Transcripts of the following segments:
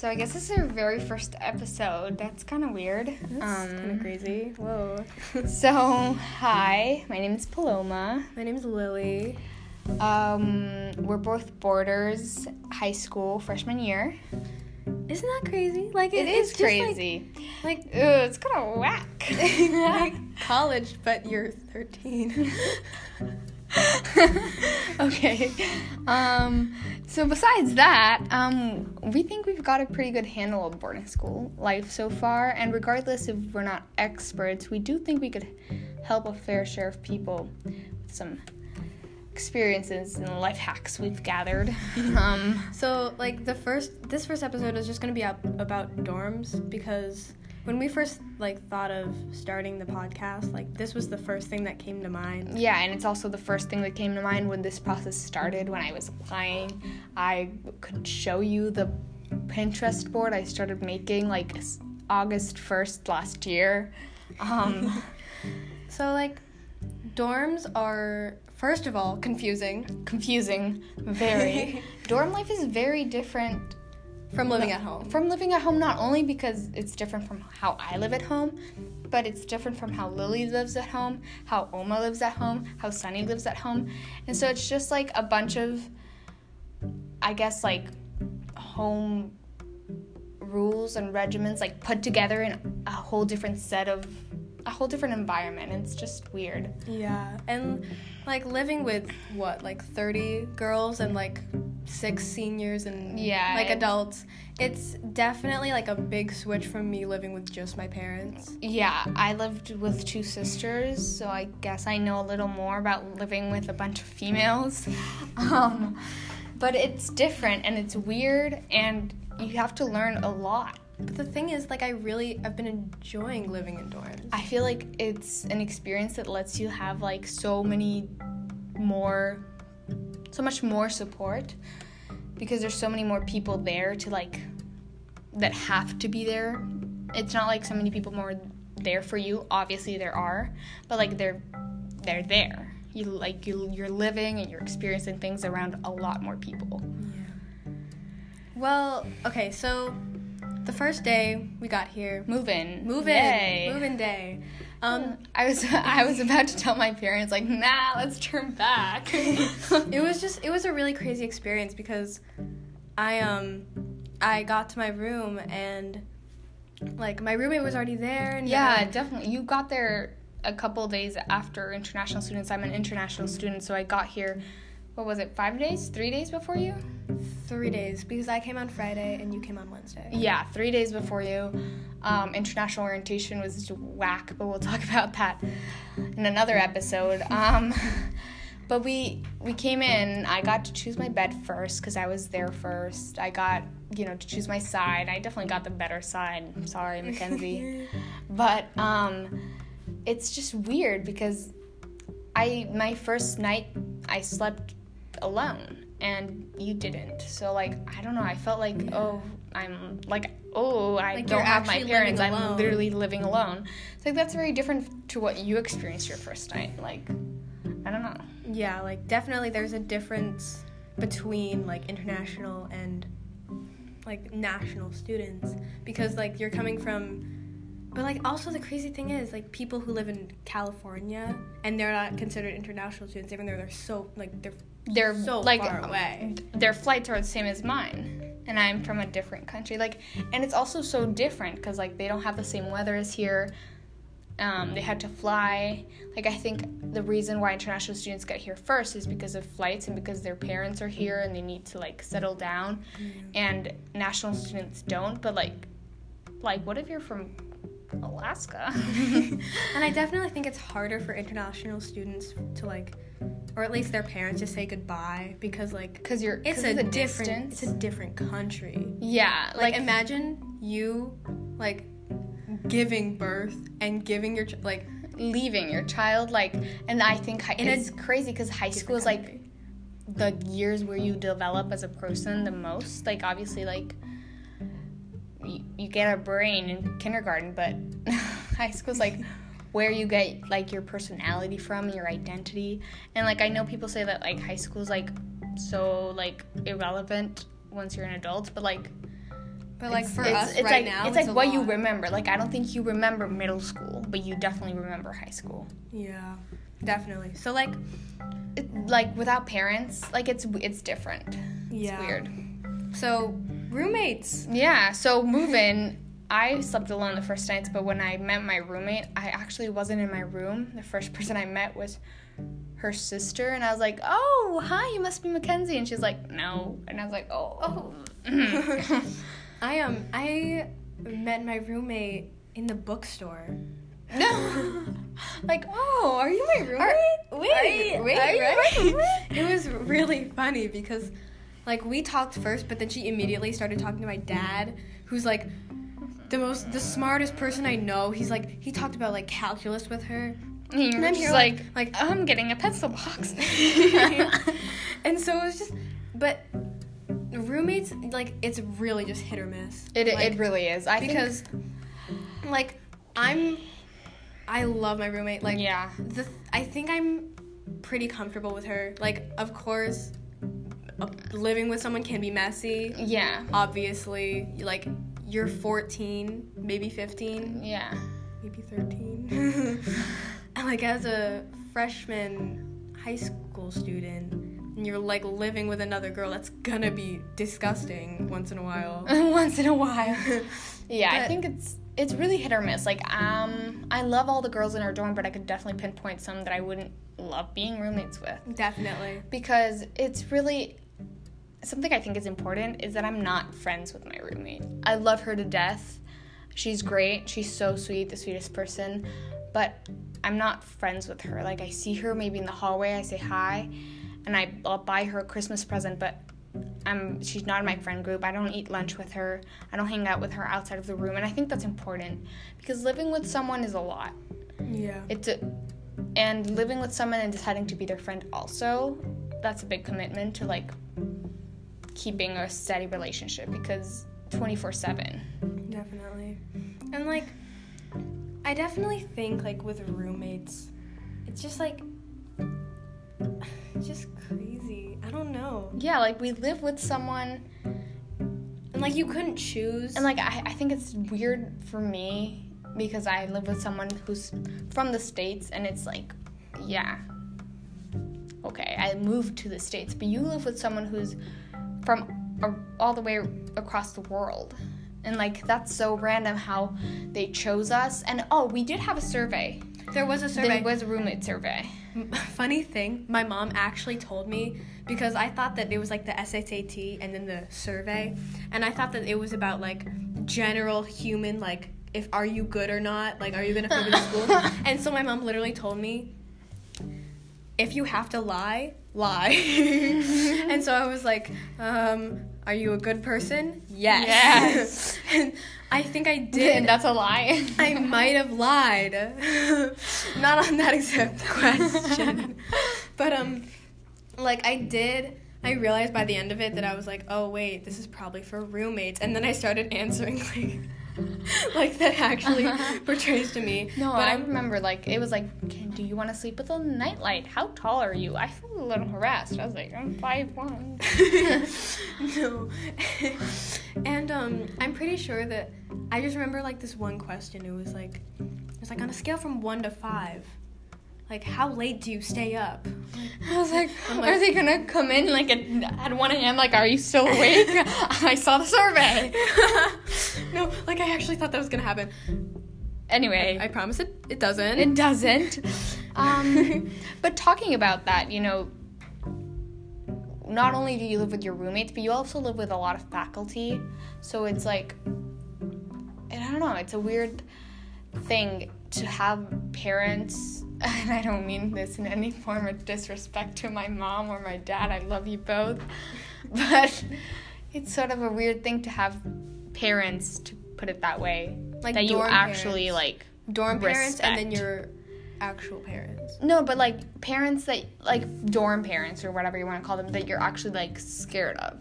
So I guess this is our very first episode. That's kind of weird. That's Um, kind of crazy. Whoa. So hi, my name is Paloma. My name is Lily. Um, we're both boarders, high school freshman year. Isn't that crazy? Like It it's is just like- crazy. Like, Ugh, it's kind of whack. like college, but you're 13. okay. Um, so besides that, um, we think we've got a pretty good handle of boarding school life so far, and regardless if we're not experts, we do think we could help a fair share of people with some experiences and life hacks we've gathered. um, so, like the first, this first episode is just gonna be up about dorms because when we first like thought of starting the podcast, like this was the first thing that came to mind. yeah, and it's also the first thing that came to mind when this process started. When I was applying, I could show you the Pinterest board I started making like August 1st last year. Um, So, like, dorms are first of all confusing confusing, very. Dorm life is very different from living at home. from living at home, not only because it's different from how I live at home, but it's different from how Lily lives at home, how Oma lives at home, how Sunny lives at home. And so it's just like a bunch of, I guess, like home rules and regiments, like put together in a whole different set of, a whole different environment. It's just weird. Yeah, and like living with what, like 30 girls and like six seniors and Yeah, like adults. It's definitely like a big switch from me living with just my parents. Yeah, I lived with two sisters, so I guess I know a little more about living with a bunch of females. Um, but it's different and it's weird, and you have to learn a lot. But the thing is, like, I really I've been enjoying living in dorms. I feel like it's an experience that lets you have like so many more, so much more support because there's so many more people there to like that have to be there. It's not like so many people more there for you. Obviously there are, but like they're they're there. You like you you're living and you're experiencing things around a lot more people. Well, okay, so the first day we got here, Move in, move in, move in day. Um, I was I was about to tell my parents like, nah, let's turn back. it was just it was a really crazy experience because I um I got to my room and like my roommate was already there and Yeah, then- definitely. You got there a couple days after international students. I'm an international student, so I got here. What was it? Five days? Three days before you? three days because I came on Friday and you came on Wednesday. Yeah, three days before you. Um, international orientation was just whack, but we'll talk about that in another episode. Um, but we we came in. I got to choose my bed first because I was there first. I got you know to choose my side. I definitely got the better side. I'm sorry, Mackenzie. but um, it's just weird because I my first night I slept alone and you didn't. So like I don't know. I felt like oh I'm like oh I Like, don't have my parents. I'm literally living alone. So like that's very different to what you experienced your first night. Like I don't know. Yeah, like definitely there's a difference between like international and like national students because like you're coming from but like also the crazy thing is like people who live in California and they're not considered international students even though they're so like they're They're so like far away. their flights are the same as mine and i'm from a different country. Like and it's also so different because like they don't have the same weather as here. Um, they had to fly. Like i think the reason why international students get here first is because of flights and because their parents are here and they need to like settle down. And national students don't but like like what if you're from alaska? And I definitely think it's harder for international students to like or at least their parents to say goodbye because like because you're it's a different distance. it's a different country. yeah like, imagine you like giving birth and giving your ch- like leaving your child like and i think hi- In a it's crazy because high school is like the years where you develop as a person the most. Like obviously like you, you get a brain in kindergarten but high school's like where you get like your personality from and your identity and like i know people say that like high school's like so like irrelevant once you're an adult but like But like It's- for it's, us it's right like now, it's like a what you remember. Like I don't think you remember middle school, but you definitely remember high school. Yeah, definitely. So like, It, like without parents, like it's it's different. yeah, It's weird. So roommates. Yeah. So moving, I slept alone the first nights, but when I met my roommate, I actually wasn't in my room. The first person I met was her sister, and I was like, "Oh, hi, you must be Mackenzie," and she's like, "No," and I was like, "Oh." oh. I um I met my roommate in the bookstore. no. like, oh, are you my roommate? wait, Are you- wait, are you right? my? It was really funny because, like, we talked first, but then she immediately started talking to my dad, who's like the most, the smartest person I know. He's like, he talked about like calculus with her, And I'm here like, like- like, I'm getting a pencil box. and so it was just, but roommates, like, it's really just hit or miss. it, Like, it really is. I because, like, I'm, I love my roommate. Like, yeah. the I think I'm pretty comfortable with her. Like, of course, uh, living with someone can be messy. Yeah. Obviously, like you're 14, maybe 15, Yeah. maybe 13. and like as a freshman high school student, and you're like living with another girl, that's gonna be disgusting once in a while. Once in a while. Yeah, I think it's it's really hit or miss. Like, um, I love all the girls in our dorm, but I could definitely pinpoint some that I wouldn't love being roommates with Definitely. because it's really something I think is important is that I'm not friends with my roommate. I love her to death. She's great. She's so sweet, the sweetest person, but I'm not friends with her. Like I see her maybe in the hallway, I say hi, and I, I'll buy her a Christmas present, but I'm she's not in my friend group. I don't eat lunch with her. I don't hang out with her outside of the room, and I think that's important because living with someone is a lot. Yeah. It's a, and living with someone and deciding to be their friend also, that's a big commitment to like keeping a steady relationship because 24/7. Definitely. And like I definitely think like with roommates, it's just like it's just crazy. I don't know. Yeah, like we live with someone And like you couldn't choose. and like I, I think it's weird for me because I live with someone who's from the states and it's like yeah. Okay, I moved to the states, but you live with someone who's from a, all the way across the world. And like that's so random how they chose us. And oh, we did have a survey. there was a survey. There was a roommate survey. Funny thing, my mom actually told me because I thought that it was like the SSAT and then the survey, and I thought that it was about like general human like if are you good or not, like are you gonna fit into school? and so my mom literally told me, if you have to lie, lie. and so I was like, um, are you a good person? Yes. Yes. and I think I did. And that's a lie. I might have lied. Not on that exact question. but um like I did I realized by the end of it that I was like, "Oh wait, this is probably for roommates." And then I started answering like like that actually portrays to me. No, but I remember like it was like, "Can- do you want to sleep with a nightlight? How tall are you? I feel a little harassed. I was like, I'm five one. no. and um I'm pretty sure that I just remember like this one question. It was like it was like on a scale from 1 to 5. Like how late do you stay up? I was like, I'm are they gonna come in like at, at 1 a.m. Like, are you still awake? I saw the survey. no, like I actually thought that was gonna happen. Anyway, I promise it. It doesn't. it doesn't. Um, but talking about that, you know, not only do you live with your roommates, but you also live with a lot of faculty. So it's like, I don't know, it's a weird thing to have parents, and I don't mean this in any form of disrespect to my mom or my dad, I love you both, but it's sort of a weird thing to have parents, to put it that way, Like that you actually parents. like dorm parents and then your actual parents. no, but like parents that like dorm parents or whatever you want to call them that you're actually like scared of.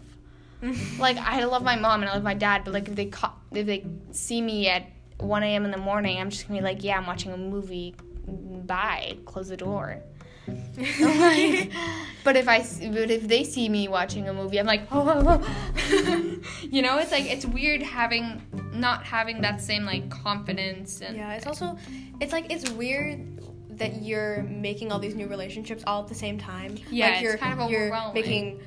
like I love my mom and I love my dad, but like if they ca- if they see me at 1 a.m. in the morning, I'm just gonna be like, yeah, I'm watching a movie. Bye. Close the door. like, but if I, but if they see me watching a movie, I'm like, oh, oh, oh. you know, it's like it's weird having not having that same like confidence and Yeah, it's also it's like it's weird that you're making all these new relationships all at the same time. Yeah, like it's you're, kind of you're overwhelming. making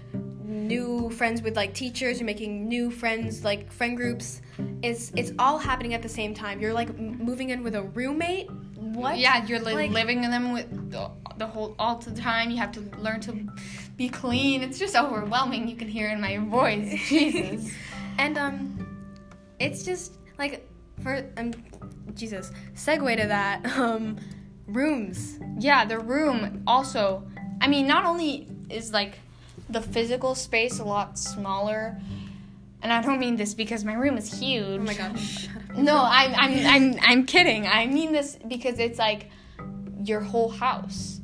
new friends with like teachers, you're making new friends like friend groups. It's it's all happening at the same time. You're like m- moving in with a roommate. What? Yeah, you're li- Like- living in them with the, the whole all the time. You have to learn to be clean. It's just overwhelming. You can hear in my voice. Jesus. And um it's just like for um Jesus, segue to that. Um rooms. Yeah, the room also. I mean, not only is like the physical space a lot smaller, and I don't mean this because my room is huge. Oh my gosh. No, I'm I'm I'm I'm kidding. I mean this because it's like your whole house.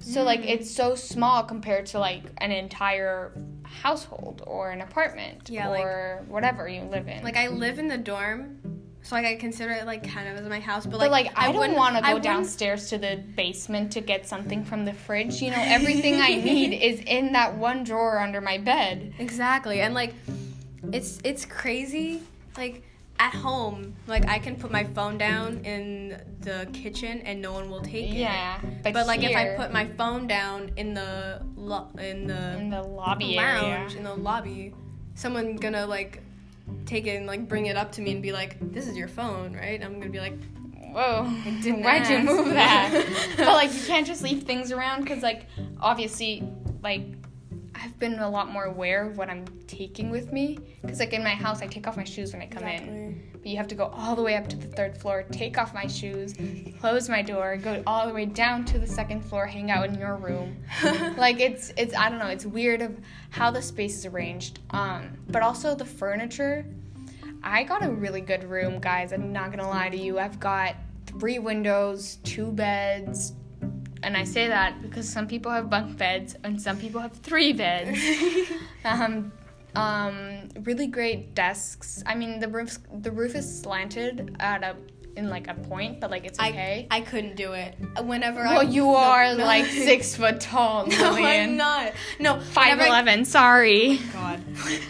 So like Mm. it's so small compared to like an entire household or an apartment Yeah, like- or whatever you live in. Like I live in the dorm, so like I consider it like kind of as my house. But but like, like I, don't wouldn't- want to go downstairs to the basement to get something from the fridge. You know, everything I need is in that one drawer under my bed. Exactly, and like it's it's crazy. Like at home, like I can put my phone down in the kitchen and no one will take it. Yeah, but, But, like if I put my phone down in the lo- in the in the lobby lounge area, in the lobby, someone gonna like take it and like bring it up to me and be like, "This is your phone, right?" I'm gonna be like, Whoa, why'd you move that? but like, you can't just leave things around because, like, obviously, like, I've been a lot more aware of what I'm taking with me. Because, like, in my house, I take off my shoes when I come in. But you have to go all the way up to the third floor, take off my shoes, close my door, go all the way down to the second floor, hang out in your room. like it's it's I don't know, it's weird of how the space is arranged. Um, but also the furniture. I got a really good room, guys. I'm not gonna lie to you. I've got three windows, two beds, and I say that because some people have bunk beds and some people have three beds. um, um, really great desks. I mean, the roof the roof is slanted at a in like a point, but like it's okay. I, I couldn't do it. Whenever I well, you no, are no. like six foot tall, No, I'm not. No, five eleven. whenever I- eleven. Sorry. God.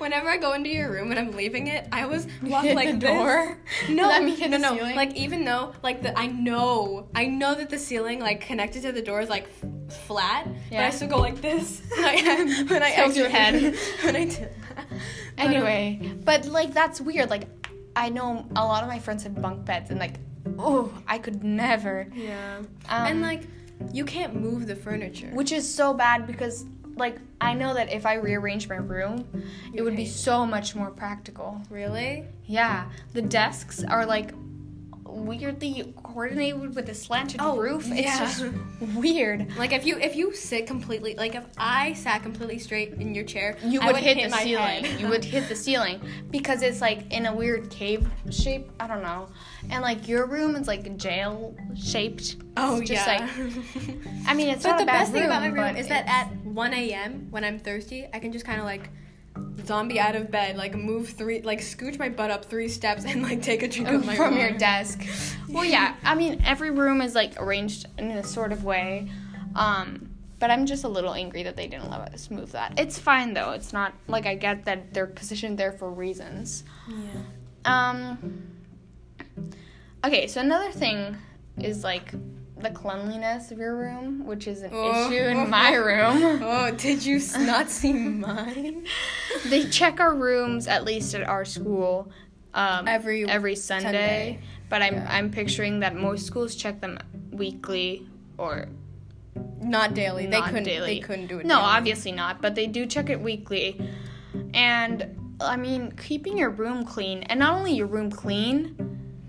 Whenever I go into your room and I'm leaving it, I always walk hit like door? No, Let me hit no, no. ceiling? Like even though, like the I know, I know that the ceiling like connected to the door is like f- flat, but I still go like this when I when I Tilt your head. when I do that. But, Anyway, but like that's weird. Like I know a lot of my friends have bunk beds, and like, oh, I could never. yeah, Um, and like you can't move the furniture. which is so bad because like I know that if I rearrange my room, it would be so much more practical. really? Yeah, the desks are like weirdly coordinated with the slanted Oh, roof. It's yeah. just weird. Like if you if you sit completely like if I sat completely straight in your chair, You would, would hit, hit the ceiling. you would hit the ceiling because it's like in a weird cave shape. I don't know. And like your room is like jail shaped. Oh just yeah. I mean, it's but not the a best thing about my room, room is that at 1 a.m. when I'm thirsty, I can just kind of like zombie out of bed, like move three, like scooch my butt up three steps and like take a drink of my from your desk. Well, yeah. I mean, every room is like arranged in a sort of way. Um, but I'm just a little angry that they didn't let us move that. It's fine though. It's not like I get that they're positioned there for reasons. Yeah. Um. Okay, so another thing is like the cleanliness of your room, which is an Oh. issue in my room. Oh, did you not see mine? they check our rooms at least at our school um, Every every Sunday, Sunday. but I'm Yeah. I'm picturing that most schools check them weekly or Not daily. They not couldn't. daily. They couldn't do it. No, daily. obviously not, but they do check it weekly. And I mean, keeping your room clean, and not only your room clean,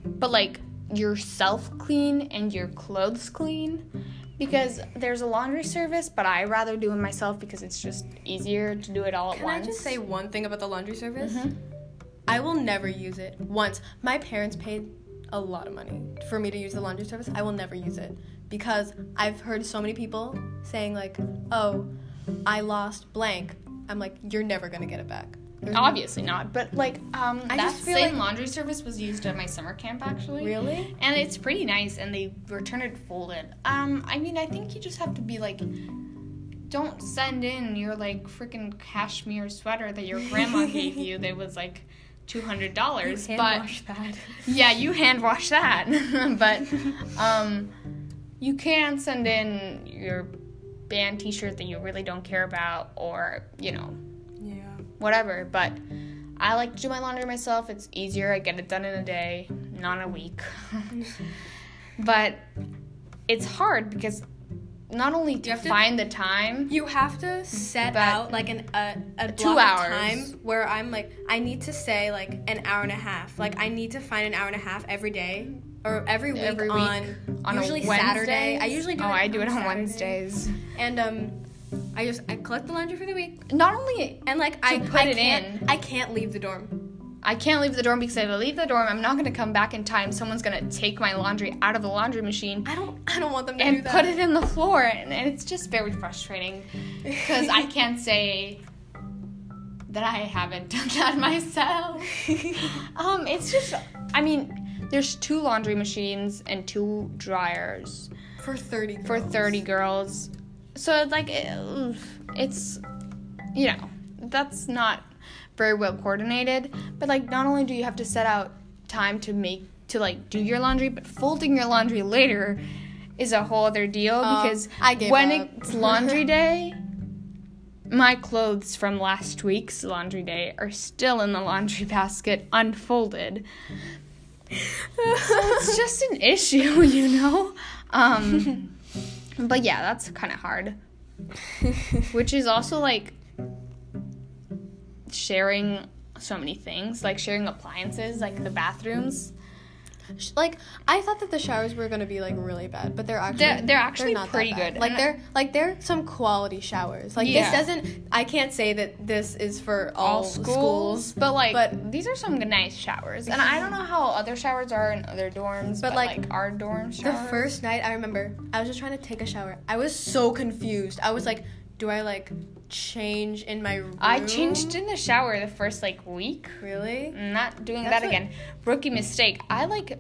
but like yourself clean and your clothes clean. Because there's a laundry service, but I rather do it myself because it's just easier to do it all at once. Can. I just say one thing about the laundry service? Mhm. I will never use it. Once my parents paid a lot of money for me to use the laundry service, I will never use it because I've heard so many people saying like, "Oh, I lost blank." I'm like, "You're never going to get it back." Obviously not, but like um, I that just feel same like- laundry service was used at my summer camp actually. Really? And it's pretty nice, and they return it folded. Um, I mean, I think you just have to be like, don't send in your like freaking cashmere sweater that your grandma gave you that was like two hundred dollars. Hand But wash that. yeah, you hand wash that. but um, you can send in your band T-shirt that you really don't care about, or you know. Whatever. But I like to do my laundry myself. It's easier. I get it done in a day, not a week. but it's hard because not only to have to- find the time. You have to set out like an a, a Two block hours. of time where I'm like I need to say like an hour and a half. Like I need to find an hour and a half every day or every week, Every week on, on usually a Saturday. I usually do Oh, it I do it on Saturday. Wednesdays. And um I just I collect the laundry for the week Not only and like I put I it can't, in. I can't leave the dorm. I can't leave the dorm because if I leave the dorm, I'm not gonna come back in time. Someone's gonna take my laundry out of the laundry machine I don't I don't want them to do and put it in the floor, and, and it's just very frustrating because I can't say that I haven't done that myself. Um, it's just, I mean, there's two laundry machines and two dryers for 30 for 30 girls. So, like, it- it's, you know, that's not very well coordinated. But, like, not only do you have to set out time to make, to, like, do your laundry, but folding your laundry later is a whole other deal Oh, because I when up. it's laundry day, my clothes from last week's laundry day are still in the laundry basket unfolded. So it's just an issue, you know? Um, but yeah, that's kind of hard. Which is also like sharing so many things, like sharing appliances, like the bathrooms. Like I thought that the showers were gonna be like really bad, but they're actually They're- they're actually not that pretty good. Like they're like they're some quality showers. Like Yeah. this doesn't. I can't say that this is for all, All schools. schools, but like but- these are some nice showers, and I don't know how other showers are in other dorms, but, But, like, like, our dorm The first night I remember, I was just trying to take a shower. I was so confused. I was like, do I like change in my room? I changed in the shower the first like week. Really? Mm, not doing That's that again. Rookie mistake. I like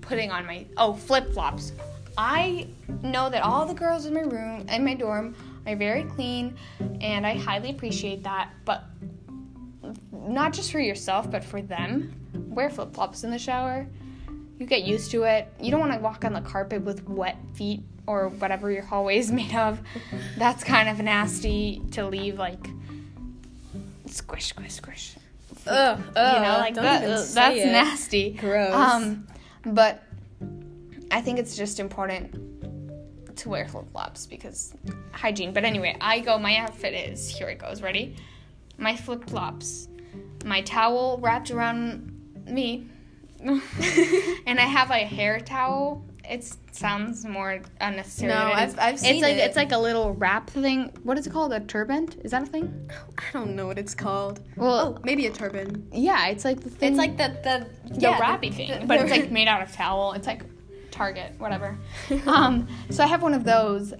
putting on my oh flip flops. I know that all the girls in my room in my dorm are very clean, and I highly appreciate that. But not just for yourself, but for them, wear flip flops in the shower. You get used to it. You don't want to walk on the carpet with wet feet or whatever your hallway is made of. That's kind of nasty to leave like squish, squish, squish Ugh, you know, like that, that's nasty. Gross. Um, but I think it's just important to wear flip flops because hygiene. But anyway, I go. My outfit is here. It goes. Ready? My flip flops, my towel wrapped around me, and I have a hair towel. It sounds more unnecessary. No, I've- I've seen It's like it. it's like a little wrap thing. What is it called? A turban? Is that a thing? I don't know what it's called. Well, Oh, maybe a turban. yeah, it's like the thing. It's like the the the yeah, wrappy thing, but it's like made out of towel. It's like Target, whatever. um, so I have one of those,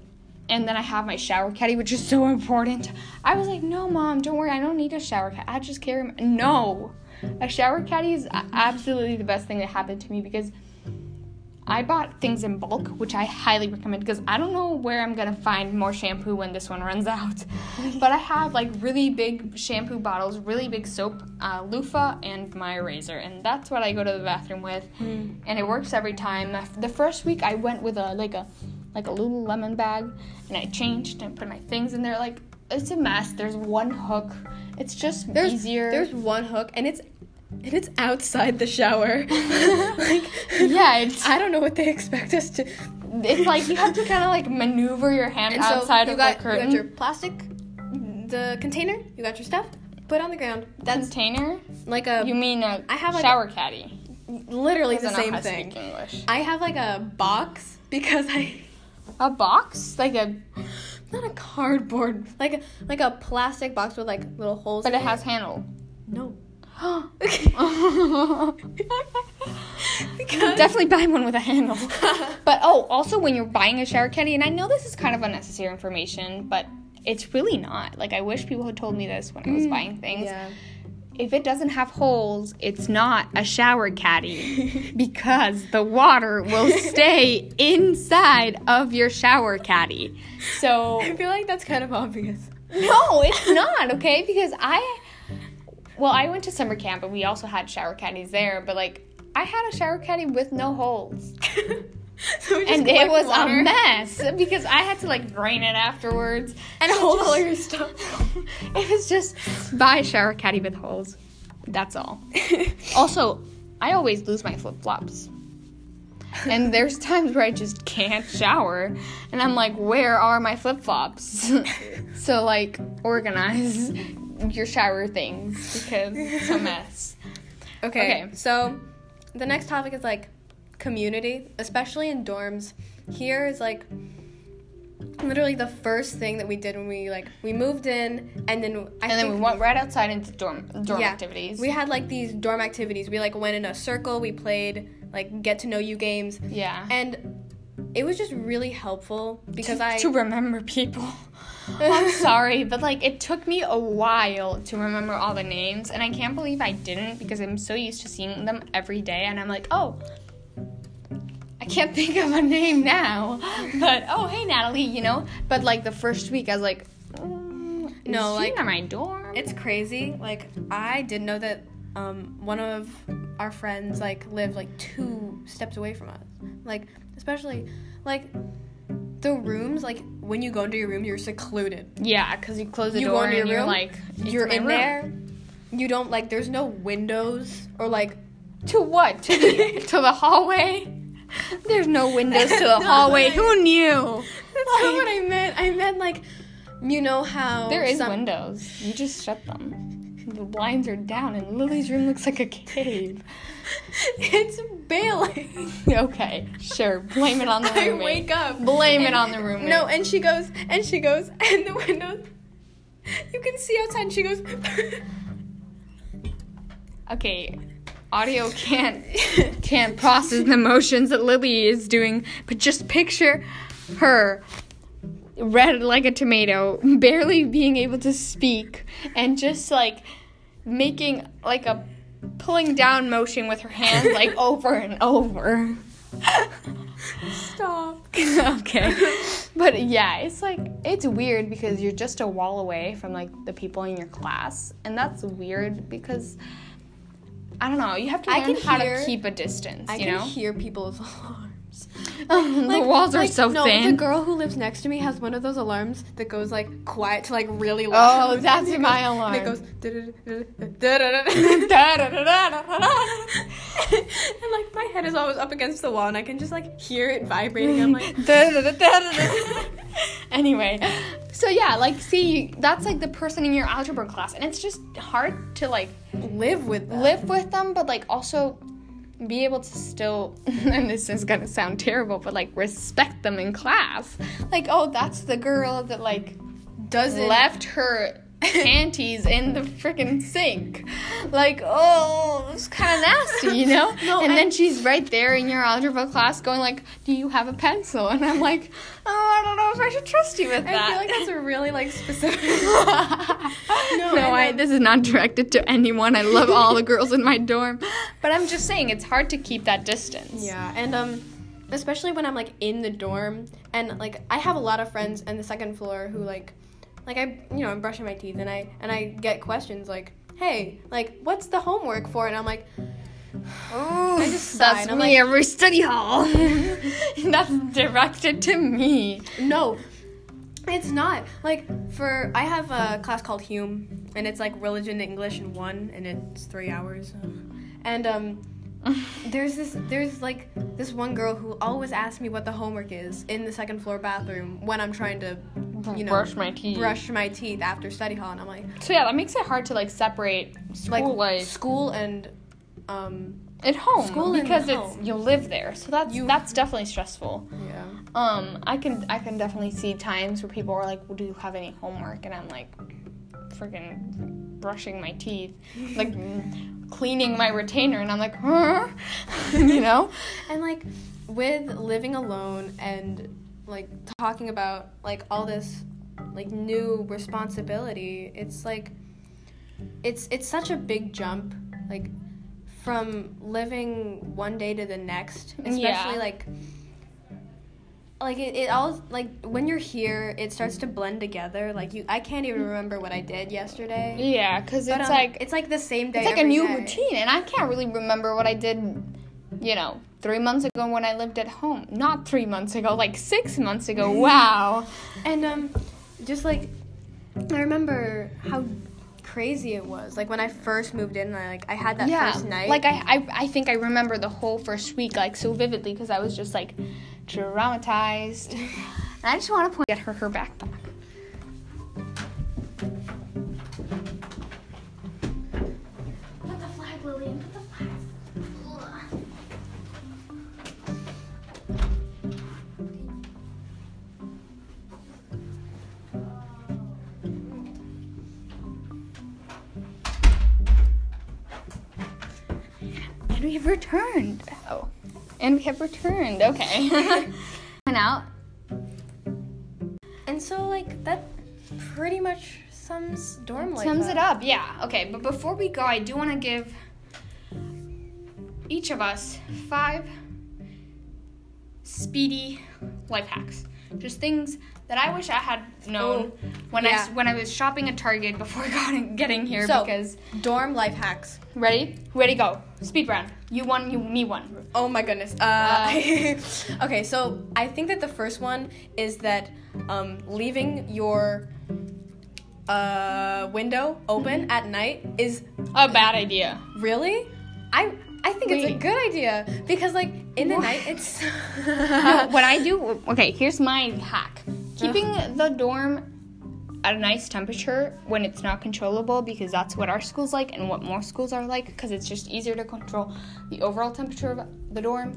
and then I have my shower caddy, which is so important. I was like, no, mom, don't worry, I don't need a shower caddy. I just carry. My-. No, a shower caddy is absolutely the best thing that happened to me because. I bought things in bulk, which I highly recommend because I don't know where I'm gonna find more shampoo when this one runs out. but I have like really big shampoo bottles, really big soap, uh, loofah, and my razor, and that's what I go to the bathroom with, and it works every time. The- The first week I went with a like a like a Lululemon bag, and I changed and put my things in there. Like it's a mess. There's one hook. It's just There's easier. There's one hook, and it's and it's outside the shower. like, yeah, it's I don't know what they expect us to. it's like you have to kind of like maneuver your hand And outside so you of got the curtain. you got your plastic, the container. You got your stuff. Put it on the ground. That's container. like a You mean a I have, like, shower caddy? literally the Doesn't know same how to thing. speak English. I have like a box because I A box, like a, not a cardboard like a like a plastic box with like little holes. but in it has handle. no. Definitely buy one with a handle. But oh, also when you're buying a shower caddy, and I know this is kind of unnecessary information, but it's really not. Like I wish people had told me this when I was mm, buying things. Yeah. If it doesn't have holes, it's not a shower caddy because the water will stay inside of your shower caddy. So I feel like that's kind of obvious. no, it's not, okay? Because I well, I went to summer camp and we also had shower caddies there, but like I had a shower caddy with no holes. so and it was water a mess because I had to like drain it afterwards. and So hold just- all your stuff. It was just buy a shower caddy with holes. That's all. Also, I always lose my flip flops. And there's times where I just can't shower. And I'm like, where are my flip flops? so, like, organize your shower things because it's a mess. Okay. Okay. So the next topic is like community, especially in dorms. Here is like literally the first thing that we did when we like we moved in and then I And then we went right outside into dorm, dorm Yeah. activities. we had like these dorm activities. We like went in a circle, we played like get to know you games yeah. and it was just really helpful because I to remember people. I'm sorry, but like it took me a while to remember all the names, and I can't believe I didn't because I'm so used to seeing them every day, and I'm like, oh, I can't think of a name now, but oh, hey Natalie, you know. But like the first week, I was like, mm, No, like, at my dorm. It's crazy. Like I didn't know that um, one of our friends like lived like two steps away from us. Like especially like the rooms. Like when you go into your room, you're secluded. yeah, because you close the You door into your and you're like, you're in room. there. You don't like. There's no windows or like. To what? To the, to the hallway? There's no windows to the hallway. like- Who knew? That's not what I meant. I meant like, you know how There is some- windows. You just shut them. The blinds are down, and Lily's room looks like a cave. it's Bailey. okay, sure. Blame it on the roommate. I wake up. Blame it on the roommate. No, and she goes, and she goes, and the window. You can see outside, and she goes. Okay, audio can't can't process the emotions that Lily is doing, but just picture her red like a tomato, barely being able to speak, and just like making like a pulling down motion with her hand like over and over. Stop. okay. But yeah, it's like it's weird because you're just a wall away from like the people in your class, and that's weird because I don't know. You have to I learn can how hear- to keep a distance. I you can know, hear people's alarms. Oh, the walls are like, so no, thin. the girl who lives next to me has one of those alarms that goes like quiet to like really oh, loud. Oh, that's it my goes- alarm. And it goes. and like my head is always up against the wall, and I can just like hear it vibrating. I'm like, anyway, so yeah, like see, that's like the person in your algebra class, and it's just hard to like live with them. live with them, but like also be able to still, and this is gonna sound terrible, but like respect them in class. Like, oh, that's the girl that like Doesn't left her panties in the freaking sink. Like, oh, it's kind of nasty, you know? No, and I- then she's right there in your algebra class going like, "Do you have a pencil?" And I'm like, "Oh, I don't know if I should trust you with that." I feel like that's a really like specific. no, No, I I, this is not directed to anyone. I love all the girls in my dorm, but I'm just saying it's hard to keep that distance. Yeah, and um, especially when I'm like in the dorm, and like I have a lot of friends in the second floor who like, like I, you know, I'm brushing my teeth, and I and I get questions like, "Hey, like, what's the homework for?" And I'm like, Oh, I just sigh, that's me like- every study hall. that's directed to me. "No." It's not like for I have a class called Hume, and it's like religion, English, and one, and it's three hours. And um, there's this there's like this one girl who always asks me what the homework is in the second floor bathroom when I'm trying to you know brush my teeth. brush my teeth after study hall and I'm like So yeah, that makes it hard to like separate school like life school and um at home school and because it's home. you live there. So that's You- that's definitely stressful. yeah Um, I can I can definitely see times where people are like, "Well, do you have any homework?" And I'm like, freaking brushing my teeth, like cleaning my retainer, and I'm like, huh? you know? and like with living alone and like talking about like all this like new responsibility. It's like it's it's such a big jump like from living one day to the next, especially Yeah. like like it, it all like when you're here it starts to blend together like you i can't even remember what i did yesterday Yeah, because it's um, like it's like the same day it's like a new day. routine, and I can't really remember what I did, you know, three months ago when I lived at home. Not three months ago, like six months ago. Wow. And um, just like I remember how crazy it was. Like when I first moved in, I like I had that yeah. first night. Like I, I, I think I remember the whole first week like so vividly because I was just like traumatized. and I just want to point at her her backpack. Have returned. Okay. Went out. and so like that pretty much sums dorm life. Sums it up. Yeah. Okay. But before we go, I do want to give each of us five speedy life hacks. Just things that I wish I had known Oh, when I yeah. s- when I was shopping at Target before getting here. So- because Dorm life hacks. ready, ready, go. Speed round. You one, you me one. Oh my goodness. Uh, okay, so I think that the first one is that um, leaving your uh, window open at night is A bad idea. really. I I think it's a good idea because like in the What? night it's. no, what I do, okay, here's my hack. Keeping the dorm at a nice temperature when it's not controllable because that's what our school's like and what more schools are like because it's just easier to control the overall temperature of the dorm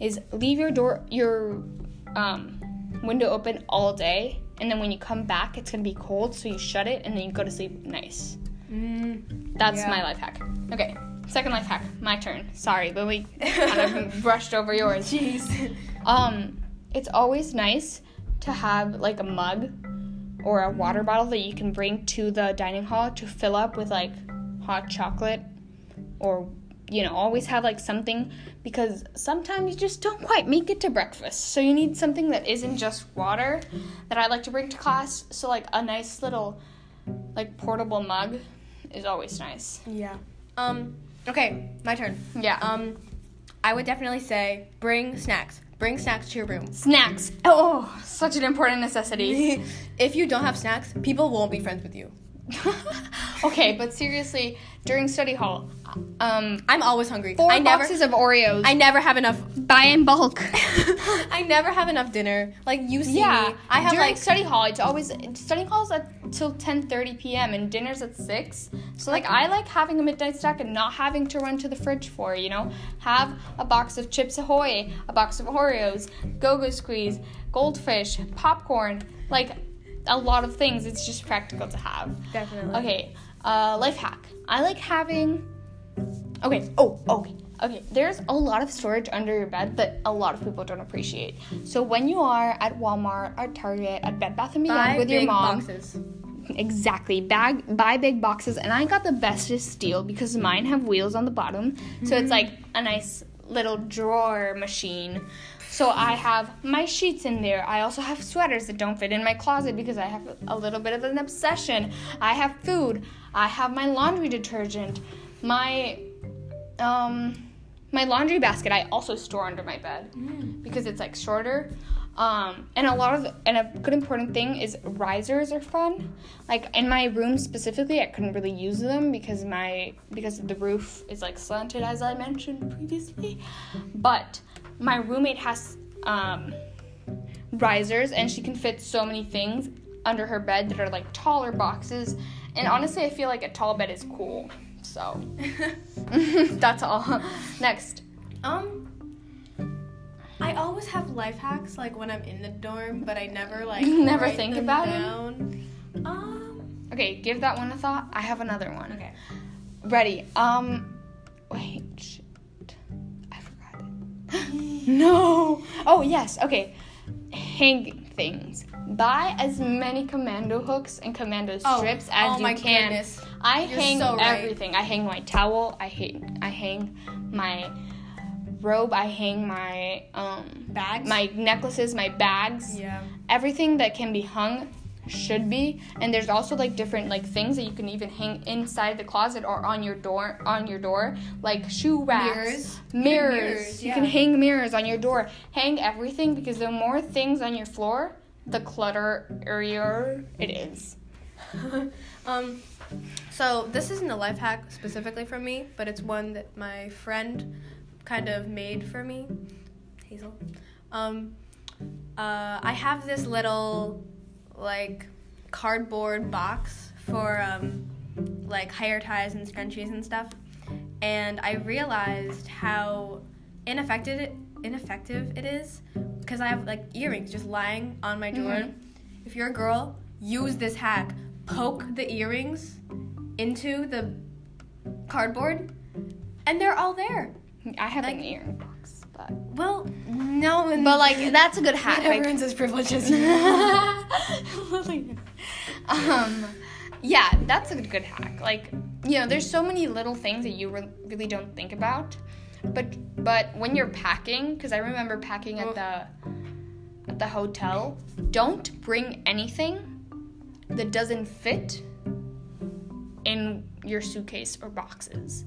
is leave your door your um, window open all day and then when you come back it's going to be cold so you shut it and then you go to sleep nice. Mm, That's Yeah. my life hack. Okay, second life hack. My turn. Sorry, Lily kind of brushed over yours. Jeez. Um, it's always nice to have like a mug or a water bottle that you can bring to the dining hall to fill up with like hot chocolate or you know, always have like something because sometimes you just don't quite make it to breakfast. So you need something that isn't just water that I like to bring to class. So like a nice little like portable mug is always nice. Yeah. Um. Okay, my turn. Yeah. Um, I would definitely say bring snacks. Bring snacks to your room. Snacks. Oh, such an important necessity. if you don't have snacks, people won't be friends with you. Okay, but seriously, during study hall, um, I'm always hungry. four I never, boxes of Oreos. I never have enough. buy in bulk. I never have enough dinner. Like you see yeah, me, I have during like study hall. It's always study hall's at till ten thirty p.m. and dinner's at six. So like I like having a midnight snack and not having to run to the fridge for. You know, have a box of Chips Ahoy, a box of Oreos, Go Go Squeeze, Goldfish, popcorn, like a lot of things. It's just practical to have. definitely. Okay, uh, life hack. I like having. Okay. Oh, okay. Okay. There's a lot of storage under your bed that a lot of people don't appreciate. So when you are at Walmart, at Target, at Bed Bath and Beyond with your big mom, boxes. exactly, bag buy big boxes, and I got the bestest deal because mine have wheels on the bottom, so it's like a nice little drawer machine. So I have my sheets in there. I also have sweaters that don't fit in my closet because I have a little bit of an obsession. I have food. I have my laundry detergent. My um my laundry basket I also store under my bed because it's like shorter. Um, and a lot of and a good important thing is risers are fun. Like in my room specifically, I couldn't really use them because my because the roof is like slanted as I mentioned previously. But my roommate has um, risers and she can fit so many things under her bed that are like taller boxes. And honestly, I feel like a tall bed is cool. So that's all. Next. Um, I always have life hacks like when I'm in the dorm, but I never like Never think about down. Um, Okay, give that one a thought. I have another one. okay. Ready. Um wait, shit. I forgot it. No. Oh, yes. Okay. Hang things. buy as many commando hooks and commando Oh, strips as oh you my can. goodness. I You're hang so right. everything. I hang my towel. I hang. I hang my robe. I hang my um Bags? my necklaces, my bags. Yeah. Everything that can be hung should be. And there's also like different like things that you can even hang inside the closet or on your door on your door, like shoe racks, Mirrors. mirrors. Mirrors, You can hang mirrors on your door. Hang everything because the more things on your floor, the clutterier it is. um, so this isn't a life hack specifically from me, but it's one that my friend kind of made for me, Hazel. Um, uh, I have this little like cardboard box for um, like hair ties and scrunchies and stuff, and I realized how ineffective it, ineffective it is because I have like earrings just lying on my drawer. Mhm. If you're a girl, use this hack. Poke the earrings into the cardboard, and they're all there. I have Like- an earring but Well, no, and but like that's a good hack. not like- everyone has privileges. um, yeah, that's a good hack. Like, you know, there's so many little things that you re- really don't think about, but but when you're packing, because I remember packing at the at the hotel, don't bring anything that doesn't fit in your suitcase or boxes,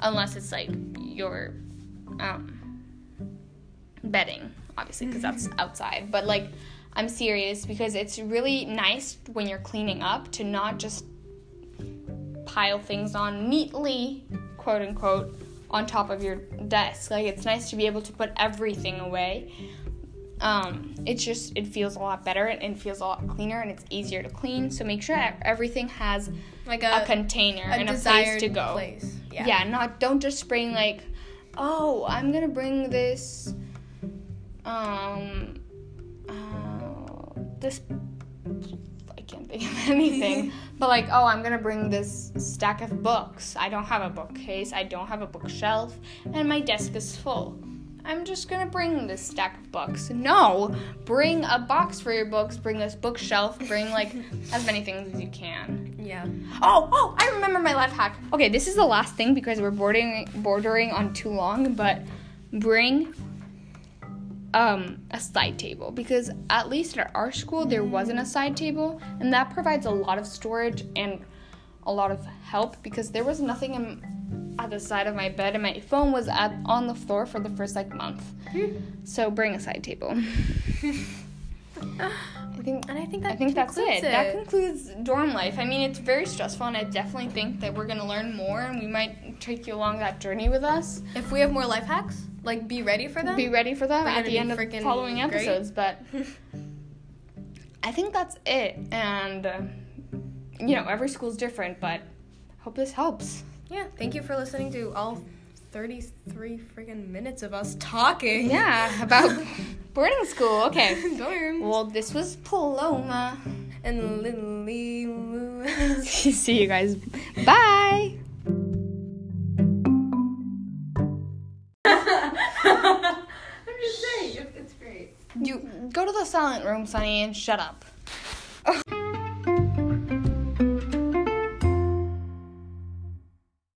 unless it's like your um, bedding, obviously, because that's outside. But like, I'm serious because it's really nice when you're cleaning up to not just pile things on neatly, quote unquote, on top of your desk. Like, it's nice to be able to put everything away. Um, it's just it feels a lot better and it feels a lot cleaner and it's easier to clean. So make sure everything has like a, a, container a and a place to go. place. Yeah. Yeah. not don't just bring like, oh, I'm gonna bring this, um, uh, this. I can't think of anything, but like, oh, I'm gonna bring this stack of books. I don't have a bookcase. I don't have a bookshelf, and my desk is full. I'm just gonna bring this stack of books. No, bring a box for your books. Bring this bookshelf. Bring like as many things as you can. Yeah. Oh, oh, I remember my life hack. Okay, this is the last thing because we're bordering bordering on too long, but bring um a side table because at least at our school there wasn't a side table and that provides a lot of storage and a lot of help because there was nothing in, at the side of my bed and my phone was at on the floor for the first like month. So bring a side table. I think And I think that I think that's it. concludes That concludes dorm life. I mean, it's very stressful, and I definitely think that we're gonna learn more, and we might take you along that journey with us. If we have more life hacks, like be ready for them. Be ready for them at the end of freaking following great. episodes. But I think that's it, and uh, you know, every school's different, but hope this helps. yeah. Thank you for listening to all 33 freaking minutes of us talking. Yeah, about boarding school. Okay. Dorms. Well, this was Paloma. and Lily. See you guys. Bye. Go to the silent room, Sunny, and shut up.